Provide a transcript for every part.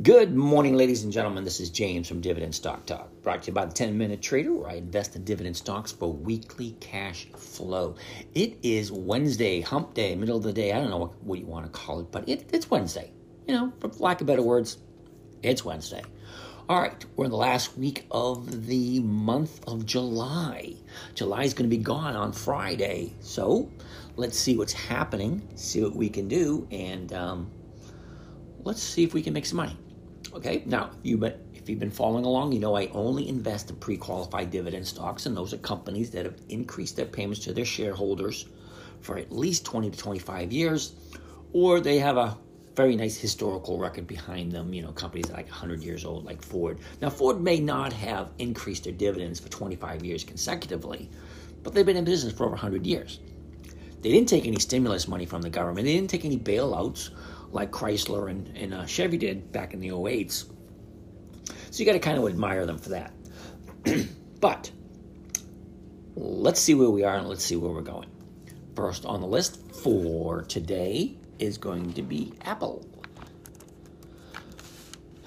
Good morning, ladies and gentlemen. This is James from Dividend Stock Talk, brought to you by the 10 Minute Trader, where I invest in dividend stocks for weekly cash flow. It is Wednesday, hump day, middle of the day. I don't know what, what you want to call it, but it, it's Wednesday. You know, for lack of better words, it's Wednesday. All right, we're in the last week of the month of July. July is going to be gone on Friday. So let's see what's happening, see what we can do, and um, let's see if we can make some money. Okay, now you but if you've been following along, you know I only invest in pre-qualified dividend stocks, and those are companies that have increased their payments to their shareholders for at least 20 to 25 years, or they have a very nice historical record behind them. You know, companies like 100 years old, like Ford. Now, Ford may not have increased their dividends for 25 years consecutively, but they've been in business for over 100 years. They didn't take any stimulus money from the government. They didn't take any bailouts like Chrysler and, and uh, Chevy did back in the 08s. So you got to kind of admire them for that. but let's see where we are and let's see where we're going. First on the list for today is going to be Apple.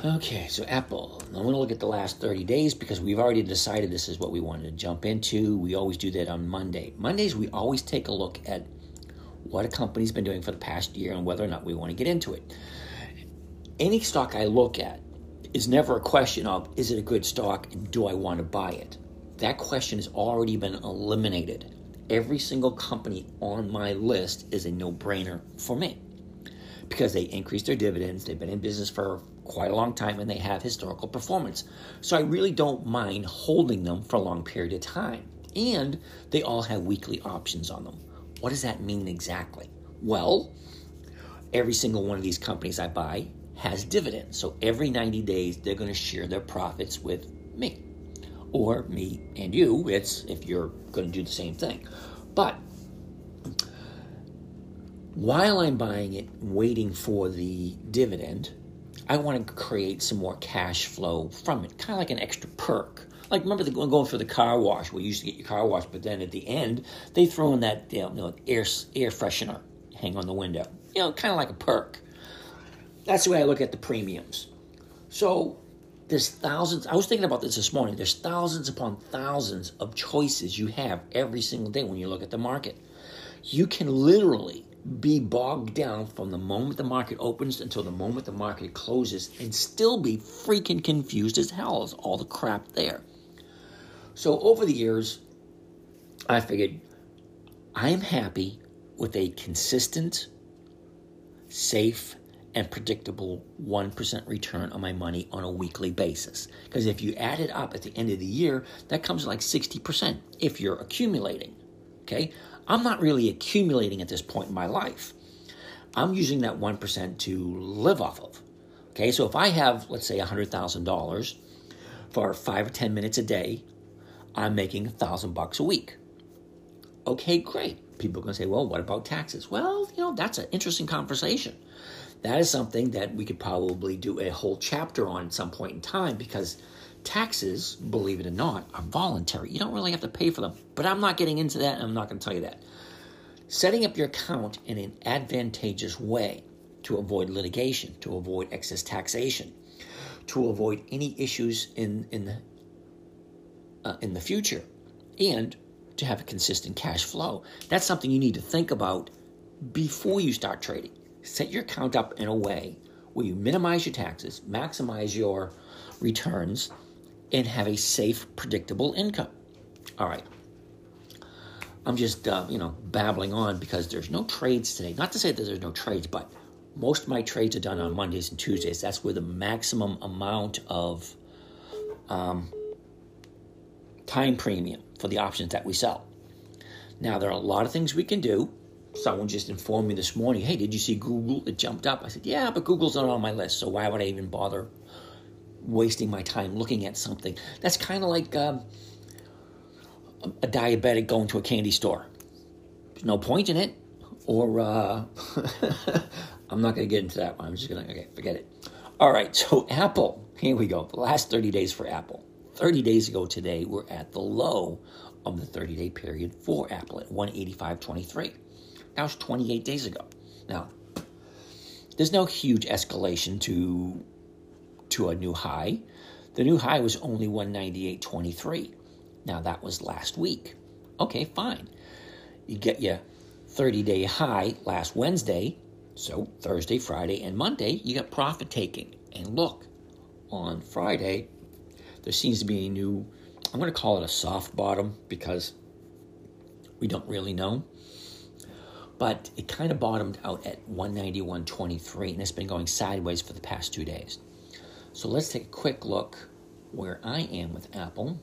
Okay, so Apple. I want to look at the last 30 days because we've already decided this is what we wanted to jump into. We always do that on Monday. Mondays, we always take a look at what a company's been doing for the past year and whether or not we want to get into it. Any stock I look at is never a question of is it a good stock and do I want to buy it? That question has already been eliminated. Every single company on my list is a no brainer for me because they increased their dividends, they've been in business for quite a long time, and they have historical performance. So I really don't mind holding them for a long period of time. And they all have weekly options on them. What does that mean exactly? Well, every single one of these companies I buy has dividends. So every 90 days, they're going to share their profits with me or me and you. It's if you're going to do the same thing. But while I'm buying it, waiting for the dividend, I want to create some more cash flow from it, kind of like an extra perk. Like remember the, going for the car wash, where you used to get your car washed, but then at the end they throw in that you know, air air freshener hang on the window. You know, kind of like a perk. That's the way I look at the premiums. So there's thousands. I was thinking about this this morning. There's thousands upon thousands of choices you have every single day when you look at the market. You can literally be bogged down from the moment the market opens until the moment the market closes and still be freaking confused as hell as all the crap there. So over the years, I figured I'm happy with a consistent, safe, and predictable 1% return on my money on a weekly basis. Because if you add it up at the end of the year, that comes like 60% if you're accumulating. Okay? I'm not really accumulating at this point in my life. I'm using that 1% to live off of. Okay, so if I have, let's say, $100,000 for five or 10 minutes a day, I'm making a thousand bucks a week. Okay, great. People are going to say, well, what about taxes? Well, you know, that's an interesting conversation. That is something that we could probably do a whole chapter on at some point in time because taxes, believe it or not, are voluntary. You don't really have to pay for them. But I'm not getting into that, and I'm not going to tell you that. Setting up your account in an advantageous way to avoid litigation, to avoid excess taxation, to avoid any issues in in the uh, in the future, and to have a consistent cash flow. That's something you need to think about before you start trading. Set your account up in a way where you minimize your taxes, maximize your returns, and have a safe, predictable income. All right. I'm just, uh, you know, babbling on because there's no trades today. Not to say that there's no trades, but most of my trades are done on Mondays and Tuesdays. That's where the maximum amount of um, time premium for the options that we sell. Now, there are a lot of things we can do. Someone just informed me this morning, hey, did you see Google? It jumped up. I said, yeah, but Google's not on my list, so why would I even bother wasting my time looking at something? That's kind of like um, a diabetic going to a candy store. There's no point in it. Or, uh, I'm not going to get into that one. I'm just going to, okay, forget it. All right, so Apple, here we go. The last 30 days for Apple. 30 days ago today, we're at the low of the 30 day period for Apple at 185.23. That was 28 days ago. Now, there's no huge escalation to to a new high. The new high was only 198.23. Now that was last week. Okay, fine. You get your 30 day high last Wednesday. So Thursday, Friday, and Monday, you got profit taking. And look, on Friday, there seems to be a new, I'm going to call it a soft bottom because we don't really know. But it kind of bottomed out at 191.23 and it's been going sideways for the past two days. So let's take a quick look where I am with Apple.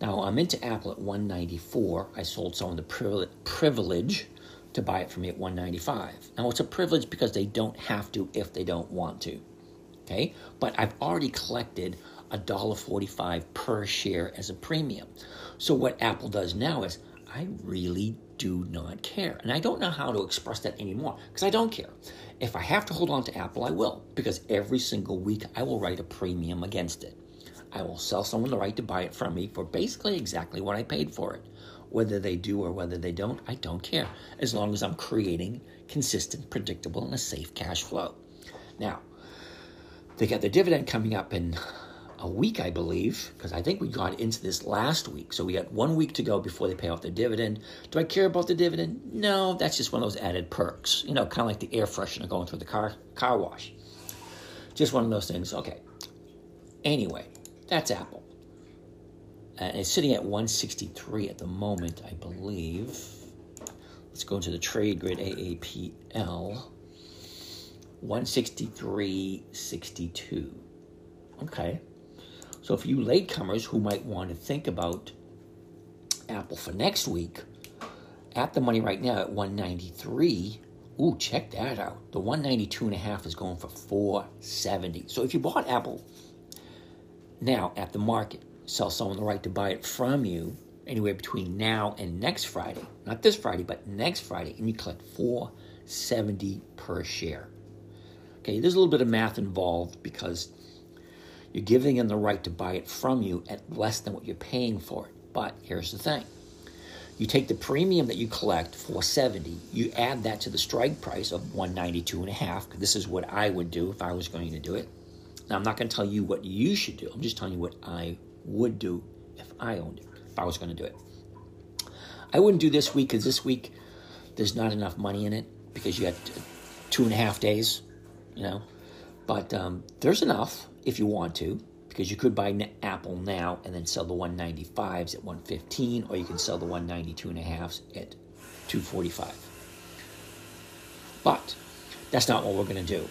Now I'm into Apple at 194. I sold some someone the privilege to buy it for me at 195. Now it's a privilege because they don't have to if they don't want to. Okay? But I've already collected $1.45 per share as a premium. So what Apple does now is I really do not care. And I don't know how to express that anymore because I don't care. If I have to hold on to Apple, I will because every single week I will write a premium against it. I will sell someone the right to buy it from me for basically exactly what I paid for it. Whether they do or whether they don't, I don't care, as long as I'm creating consistent, predictable, and a safe cash flow. Now, they got the dividend coming up in a week, I believe, because I think we got into this last week. So we got one week to go before they pay off the dividend. Do I care about the dividend? No, that's just one of those added perks. You know, kind of like the air freshener going through the car car wash. Just one of those things. Okay. Anyway, that's Apple. And it's sitting at 163 at the moment, I believe. Let's go into the trade grid AAPL. 163.62. Okay. So if you latecomers who might want to think about Apple for next week, at the money right now at 193, ooh, check that out. The 192 and a half is going for 470. So if you bought Apple now at the market, sell someone the right to buy it from you anywhere between now and next Friday, not this Friday, but next Friday, and you collect 470 per share. Okay, there's a little bit of math involved because you're giving them the right to buy it from you at less than what you're paying for it. But here's the thing. You take the premium that you collect, 470, you add that to the strike price of 192 and a half. This is what I would do if I was going to do it. Now I'm not going to tell you what you should do. I'm just telling you what I would do if I owned it, if I was going to do it. I wouldn't do this week because this week there's not enough money in it because you got two and a half days, you know. But um, there's enough if you want to, because you could buy an Apple now and then sell the 195s at 115, or you can sell the 192 and a at 245. But that's not what we're going to do.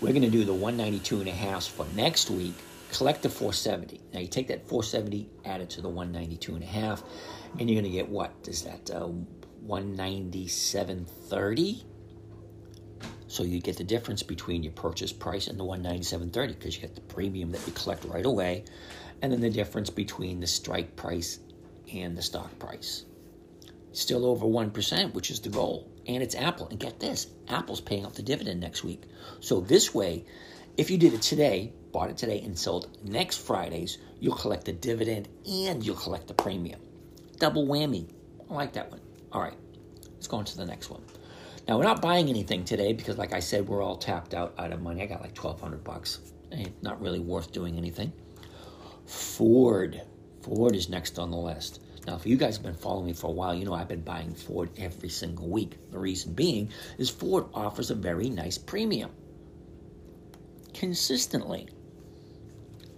We're going to do the 192 and a for next week. Collect the 470. Now you take that 470, add it to the 192 and a half, and you're going to get what? Is that uh, 197.30? So you get the difference between your purchase price and the 197.30 because you get the premium that you collect right away, and then the difference between the strike price and the stock price. Still over 1%, which is the goal. And it's Apple. And get this Apple's paying off the dividend next week. So this way, if you did it today, bought it today, and sold next Fridays, you'll collect the dividend and you'll collect the premium. Double whammy. I like that one. All right, let's go on to the next one. Now we're not buying anything today because, like I said, we're all tapped out out of money. I got like twelve hundred bucks. Ain't not really worth doing anything. Ford, Ford is next on the list. Now, if you guys have been following me for a while, you know I've been buying Ford every single week. The reason being is Ford offers a very nice premium consistently.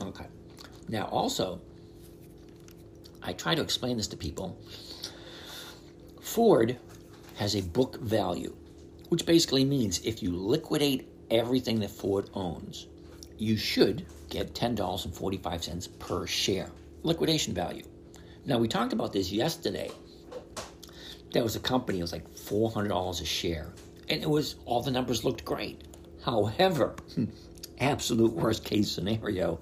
Okay. Now, also, I try to explain this to people. Ford has a book value, which basically means if you liquidate everything that Ford owns, you should get $10.45 per share liquidation value. Now, we talked about this yesterday. There was a company, it was like $400 a share, and it was all the numbers looked great. However, absolute worst case scenario,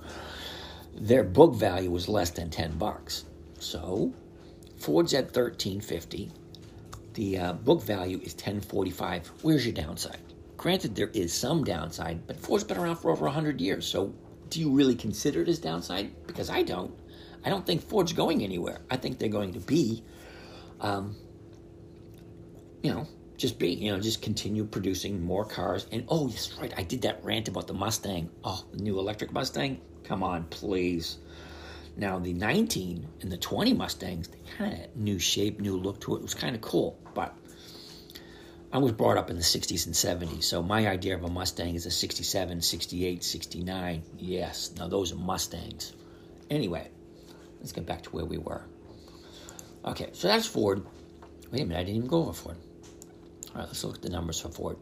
their book value was less than 10 bucks. So, Ford's at 1350 the uh, book value is 1045. Where's your downside? Granted, there is some downside, but Ford's been around for over 100 years. So, do you really consider it as downside? Because I don't. I don't think Ford's going anywhere. I think they're going to be, um, you know, just be, you know, just continue producing more cars. And oh, yes, right, I did that rant about the Mustang. Oh, the new electric Mustang. Come on, please. Now the 19 and the 20 Mustangs, they kind of new shape, new look to it. It was kind of cool, I was brought up in the 60s and 70s, so my idea of a Mustang is a 67, 68, 69. Yes, now those are Mustangs. Anyway, let's get back to where we were. Okay, so that's Ford. Wait a minute, I didn't even go over Ford. All right, let's look at the numbers for Ford.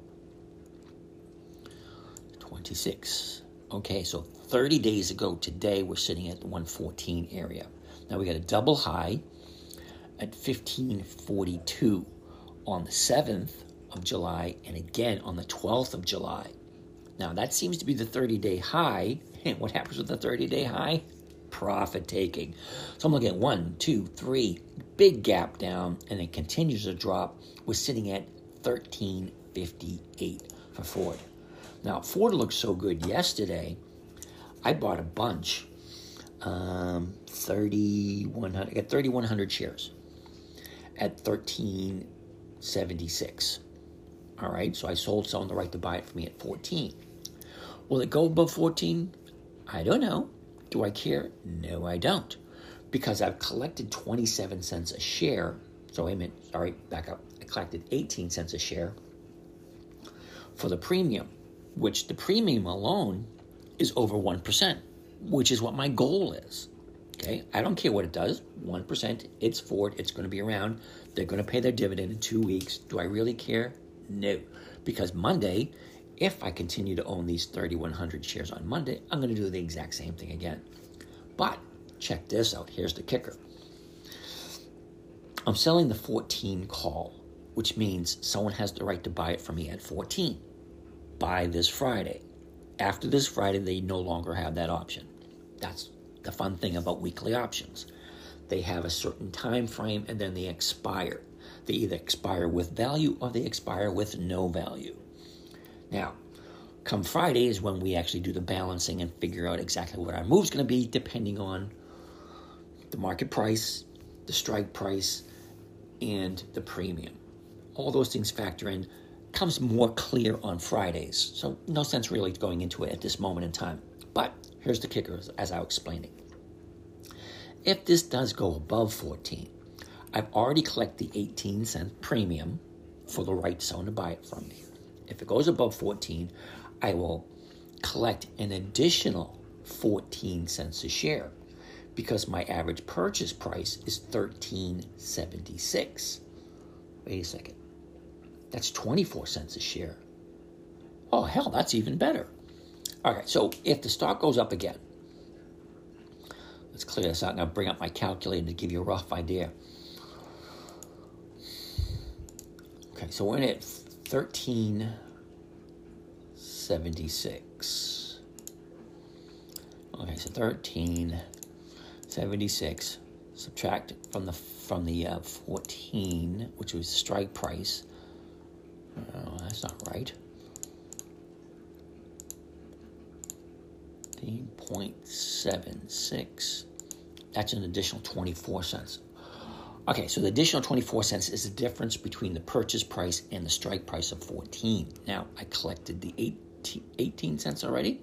26. Okay, so 30 days ago today, we're sitting at the 114 area. Now we got a double high at 1542 on the 7th of July and again on the 12th of July. Now that seems to be the 30 day high. And what happens with the 30 day high? Profit taking. So I'm looking at one, two, three, big gap down, and it continues to drop. We're sitting at 1358 for Ford. Now, Ford looked so good yesterday. I bought a bunch, um, 3,100, I got 3,100 shares at 1376. All right, so I sold some the right to buy it for me at 14. Will it go above 14? I don't know. Do I care? No, I don't. Because I've collected 27 cents a share. So, wait a minute, sorry, back up I collected 18 cents a share for the premium, which the premium alone is over 1%, which is what my goal is. Okay, I don't care what it does. 1%, it's Ford, it's going to be around. They're going to pay their dividend in two weeks. Do I really care? No. Because Monday, if I continue to own these 3,100 shares on Monday, I'm going to do the exact same thing again. But check this out. Here's the kicker I'm selling the 14 call which means someone has the right to buy it from me at 14 by this Friday. After this Friday, they no longer have that option. That's the fun thing about weekly options. They have a certain time frame and then they expire. They either expire with value or they expire with no value. Now, come Friday is when we actually do the balancing and figure out exactly what our move's going to be depending on the market price, the strike price, and the premium all those things factor in comes more clear on Fridays. So no sense really going into it at this moment in time. But here's the kicker as I was explaining. If this does go above 14, I've already collected the 18 cent premium for the right zone to buy it from me. If it goes above 14, I will collect an additional 14 cents a share because my average purchase price is 13.76. Wait a second. That's 24 cents a share. Oh, hell, that's even better. All right, so if the stock goes up again, let's clear this out. Now bring up my calculator to give you a rough idea. Okay, so we're in at 1376. Okay, so 1376 subtract from the from the uh, 14, which was strike price, Oh, that's not right. 0.76. That's an additional 24 cents. Okay, so the additional 24 cents is the difference between the purchase price and the strike price of 14. Now, I collected the 18, 18 cents already.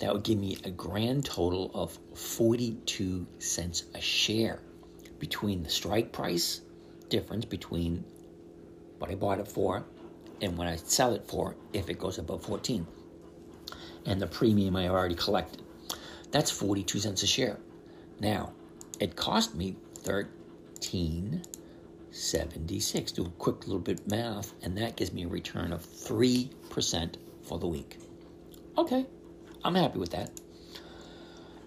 That would give me a grand total of 42 cents a share between the strike price difference between what I bought it for and what I sell it for if it goes above 14 and the premium I already collected. That's 42 cents a share. Now, it cost me 13.76. Do a quick little bit math and that gives me a return of 3% for the week. Okay, I'm happy with that.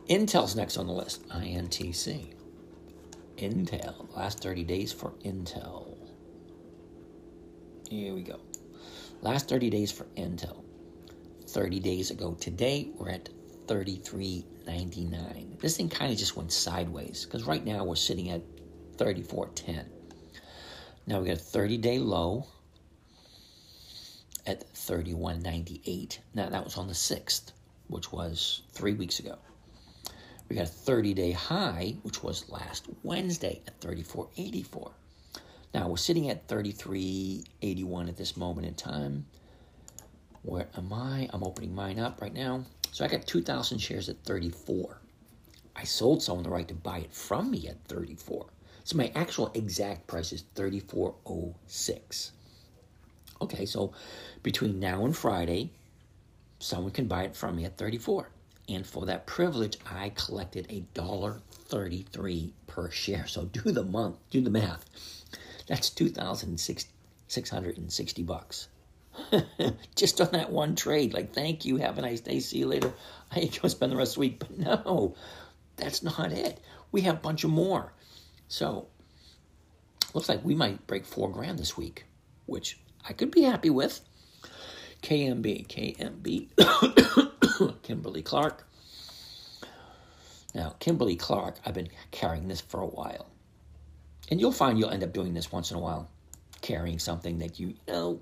Intel's next on the list, INTC. Intel. Last 30 days for Intel. Here we go. Last 30 days for Intel. 30 days ago today, we're at 33.99. This thing kind of just went sideways because right now we're sitting at 34.10. Now we got a 30 day low at 31.98. Now that was on the 6th, which was three weeks ago. We got a 30 day high, which was last Wednesday at 34.84. Now we're sitting at 33.81 at this moment in time. Where am I? I'm opening mine up right now. So I got 2,000 shares at 34. I sold someone the right to buy it from me at 34. So my actual exact price is 34.06. Okay, so between now and Friday, someone can buy it from me at 34. And for that privilege, I collected a dollar 33 per share. So do the month, do the math. That's 2,660 bucks. Just on that one trade. Like, thank you, have a nice day, see you later. I ain't gonna spend the rest of the week. But no, that's not it. We have a bunch of more. So looks like we might break four grand this week, which I could be happy with. KMB, KMB, Kimberly Clark. Now, Kimberly Clark, I've been carrying this for a while. And you'll find you'll end up doing this once in a while, carrying something that you, you know,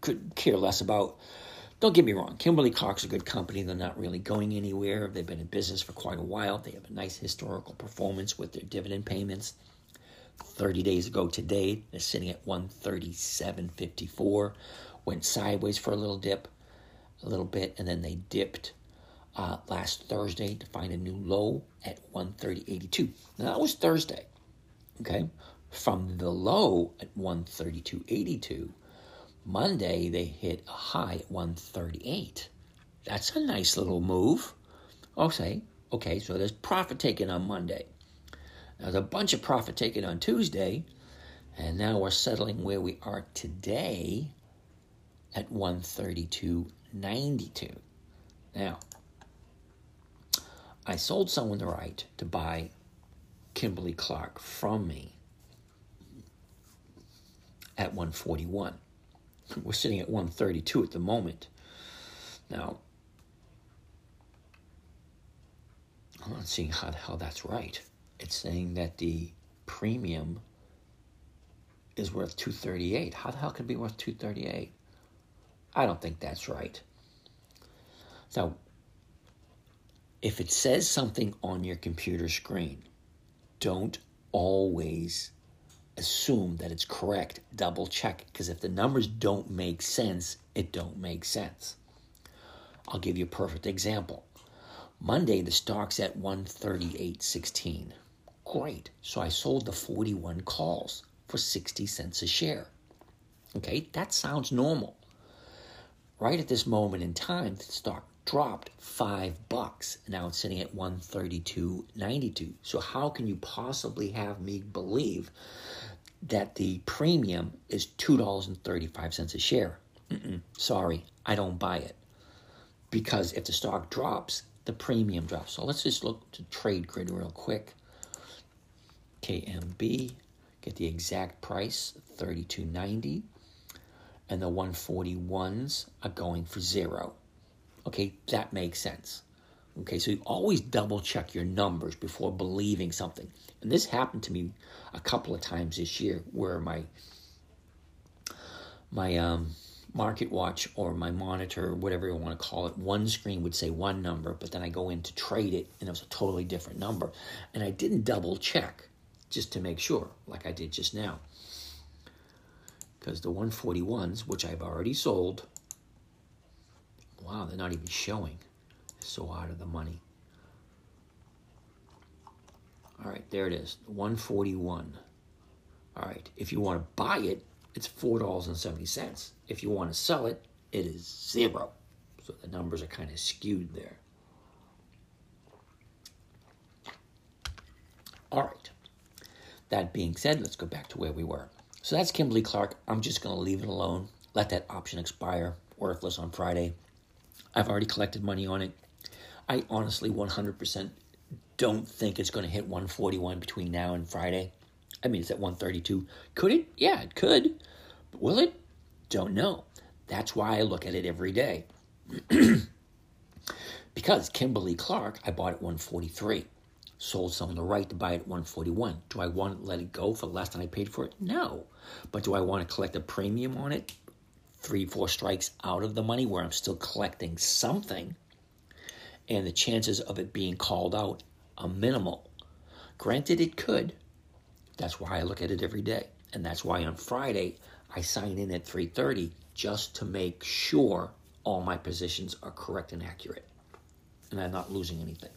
could care less about. Don't get me wrong, Kimberly Clark's a good company. They're not really going anywhere. They've been in business for quite a while. They have a nice historical performance with their dividend payments. 30 days ago today, they're sitting at 137.54. Went sideways for a little dip, a little bit, and then they dipped uh, last Thursday to find a new low at 130.82. Now that was Thursday. Okay, from the low at 132.82 Monday, they hit a high at 138. That's a nice little move. Okay, okay, so there's profit taken on Monday. Now, There's a bunch of profit taken on Tuesday, and now we're settling where we are today at 132.92. Now, I sold someone the right to buy Kimberly Clark from me at 141. We're sitting at 132 at the moment. Now, I'm not seeing how the hell that's right. It's saying that the premium is worth 238. How the hell can it be worth 238? I don't think that's right. So, if it says something on your computer screen, don't always assume that it's correct. Double check because if the numbers don't make sense, it don't make sense. I'll give you a perfect example. Monday the stock's at 138.16. Great. So I sold the 41 calls for 60 cents a share. Okay, that sounds normal. Right at this moment in time, the stock dropped five bucks. Now it's sitting at 132.92. So how can you possibly have me believe that the premium is $2.35 a share. Mm-mm, sorry, I don't buy it. Because if the stock drops, the premium drops. So let's just look to trade grid real quick. KMB, get the exact price, 32.90. And the 141s are going for zero. Okay, that makes sense. Okay, so you always double check your numbers before believing something. And this happened to me a couple of times this year where my my um, market watch or my monitor, whatever you want to call it, one screen would say one number, but then I go in to trade it and it was a totally different number. And I didn't double check just to make sure, like I did just now. Because the 141s, which I've already sold, wow, they're not even showing so out of the money. All right, there it is, 141. All right, if you want to buy it, it's $4.70. If you want to sell it, it is zero. So the numbers are kind of skewed there. All right. That being said, let's go back to where we were. So that's Kimberly Clark. I'm just going to leave it alone. Let that option expire. Worthless on Friday. I've already collected money on it. I honestly 100% don't think it's going to hit 141 between now and Friday. I mean, it's at 132. Could it? Yeah, it could. But will it? Don't know. That's why I look at it every day. because Kimberly Clark, I bought at 143. Sold someone the right to buy it at 141. Do I want to let it go for less than I paid for it? No. But do I want to collect a premium on it? Three, four strikes out of the money where I'm still collecting something and the chances of it being called out are minimal. Granted, it could. That's why I look at it every day. And that's why on Friday I sign in at 3:30 just to make sure all my positions are correct and accurate and I'm not losing anything.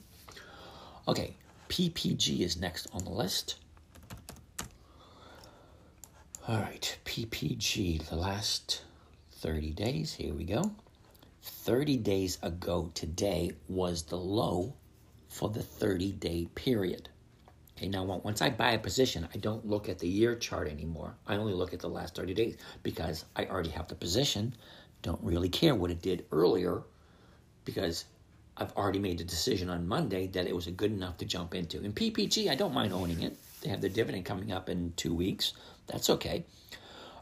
Okay, PPG is next on the list. All right, PPG, the last 30 days. Here we go. 30 days ago today was the low for the 30 day period. Okay, now once I buy a position, I don't look at the year chart anymore. I only look at the last 30 days because I already have the position. Don't really care what it did earlier because I've already made the decision on Monday that it was good enough to jump into. In PPG, I don't mind owning it. They have their dividend coming up in two weeks. That's okay.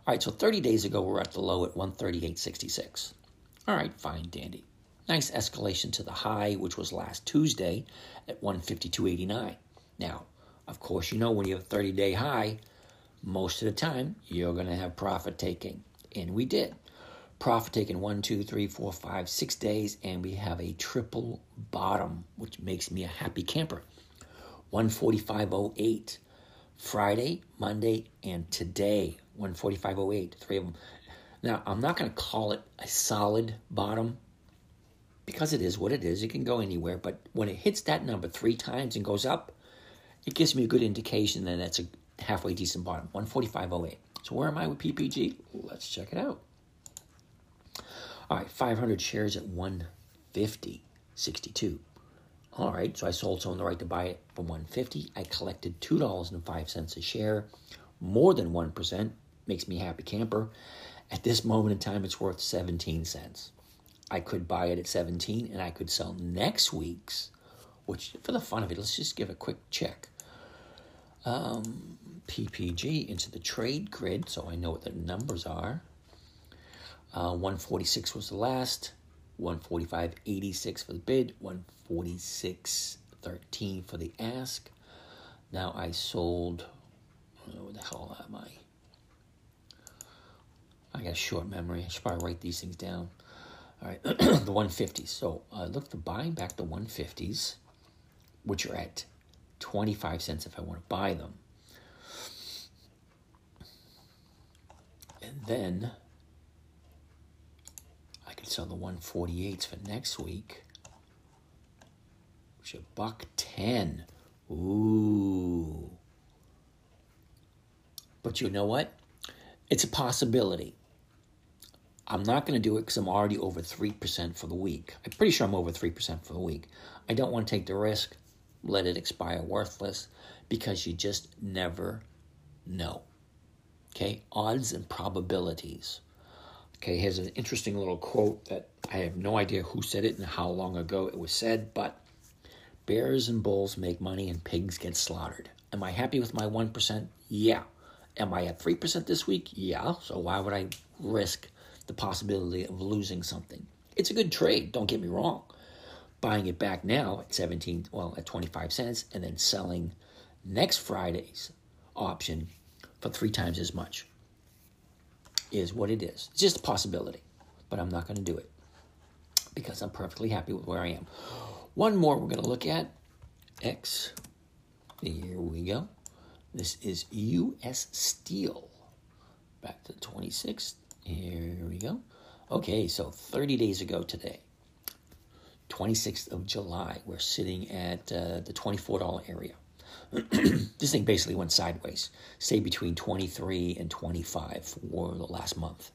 All right, so 30 days ago, we're at the low at 138.66. All right, fine, dandy. Nice escalation to the high, which was last Tuesday at 152.89. Now, of course, you know when you have a 30 day high, most of the time you're going to have profit taking. And we did. Profit taking one, two, three, four, five, six days, and we have a triple bottom, which makes me a happy camper. 145.08 Friday, Monday, and today. 145.08, three of them. Now, I'm not going to call it a solid bottom because it is what it is. It can go anywhere, but when it hits that number three times and goes up, it gives me a good indication that that's a halfway decent bottom, 145.08. So where am I with PPG? Let's check it out. All right, 500 shares at 150.62. All right, so I sold someone the right to buy it for 150. I collected $2.05 a share, more than 1%, makes me happy camper. At this moment in time, it's worth 17 cents. I could buy it at 17 and I could sell next week's, which for the fun of it, let's just give a quick check um, PPG into the trade grid so I know what the numbers are. Uh, 146 was the last, 145.86 for the bid, 146.13 for the ask. Now I sold, oh, where the hell am I? I got a short memory. I should probably write these things down. All right, the 150s. So I uh, look for buying back the 150s, which are at 25 cents if I want to buy them. And then I could sell the 148s for next week, which are buck 10. Ooh. But you know what? It's a possibility. I'm not going to do it because I'm already over 3% for the week. I'm pretty sure I'm over 3% for the week. I don't want to take the risk let it expire worthless because you just never know. Okay, odds and probabilities. Okay, here's an interesting little quote that I have no idea who said it and how long ago it was said, but bears and bulls make money and pigs get slaughtered. Am I happy with my 1%? Yeah. Am I at 3% this week? Yeah. So why would I risk the possibility of losing something? It's a good trade, don't get me wrong buying it back now at 17, well, at 25 cents, and then selling next Friday's option for three times as much is what it is. It's just a possibility, but I'm not going to do it because I'm perfectly happy with where I am. One more we're going to look at X. Here we go. This is U.S. Steel. Back to the 26th. Here we go. Okay, so 30 days ago today, 26th of July, we're sitting at uh, the $24 area. this thing basically went sideways, stayed between 23 and 25 for the last month.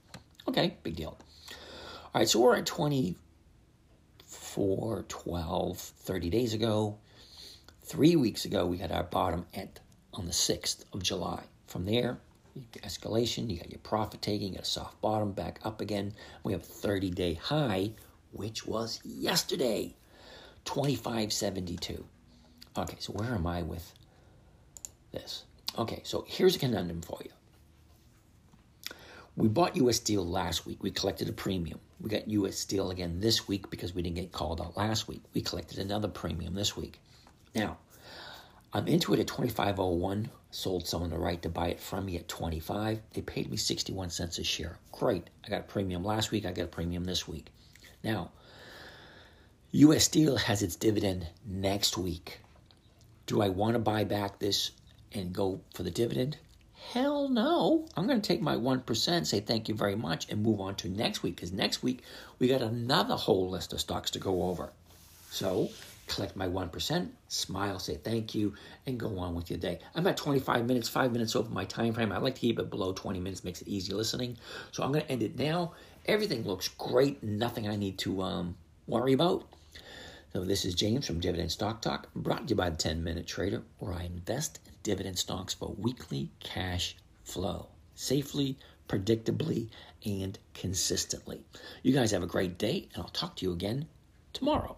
Okay, big deal. All right, so we're at 24, 12, 30 days ago. Three weeks ago, we had our bottom at on the 6th of July. From there, escalation, you got your profit taking, you got a soft bottom back up again. We have a 30 day high which was yesterday, 2572. Okay, so where am I with this? Okay, so here's a conundrum for you. We bought US Steel last week. We collected a premium. We got US Steel again this week because we didn't get called out last week. We collected another premium this week. Now, I'm into it at 2501. Sold someone the right to buy it from me at 25. They paid me 61 cents a share. Great. I got a premium last week. I got a premium this week. Now, U.S. Steel has its dividend next week. Do I want to buy back this and go for the dividend? Hell no. I'm going to take my 1%, say thank you very much, and move on to next week because next week we got another whole list of stocks to go over. So collect my 1%, smile, say thank you, and go on with your day. I'm at 25 minutes, five minutes over my time frame. I like to keep it below 20 minutes, makes it easy listening. So I'm going to end it now. Everything looks great, nothing I need to um, worry about. This is James from Dividend Stock Talk, brought to you by the 10 Minute Trader, where I invest in dividend stocks for weekly cash flow, safely, predictably, and consistently. You guys have a great day, and I'll talk to you again tomorrow.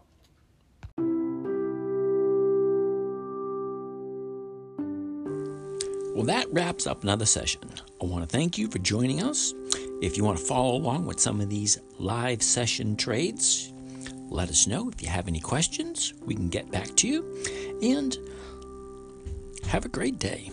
Well, that wraps up another session. I want to thank you for joining us. If you want to follow along with some of these live session trades, let us know. If you have any questions, we can get back to you. And have a great day.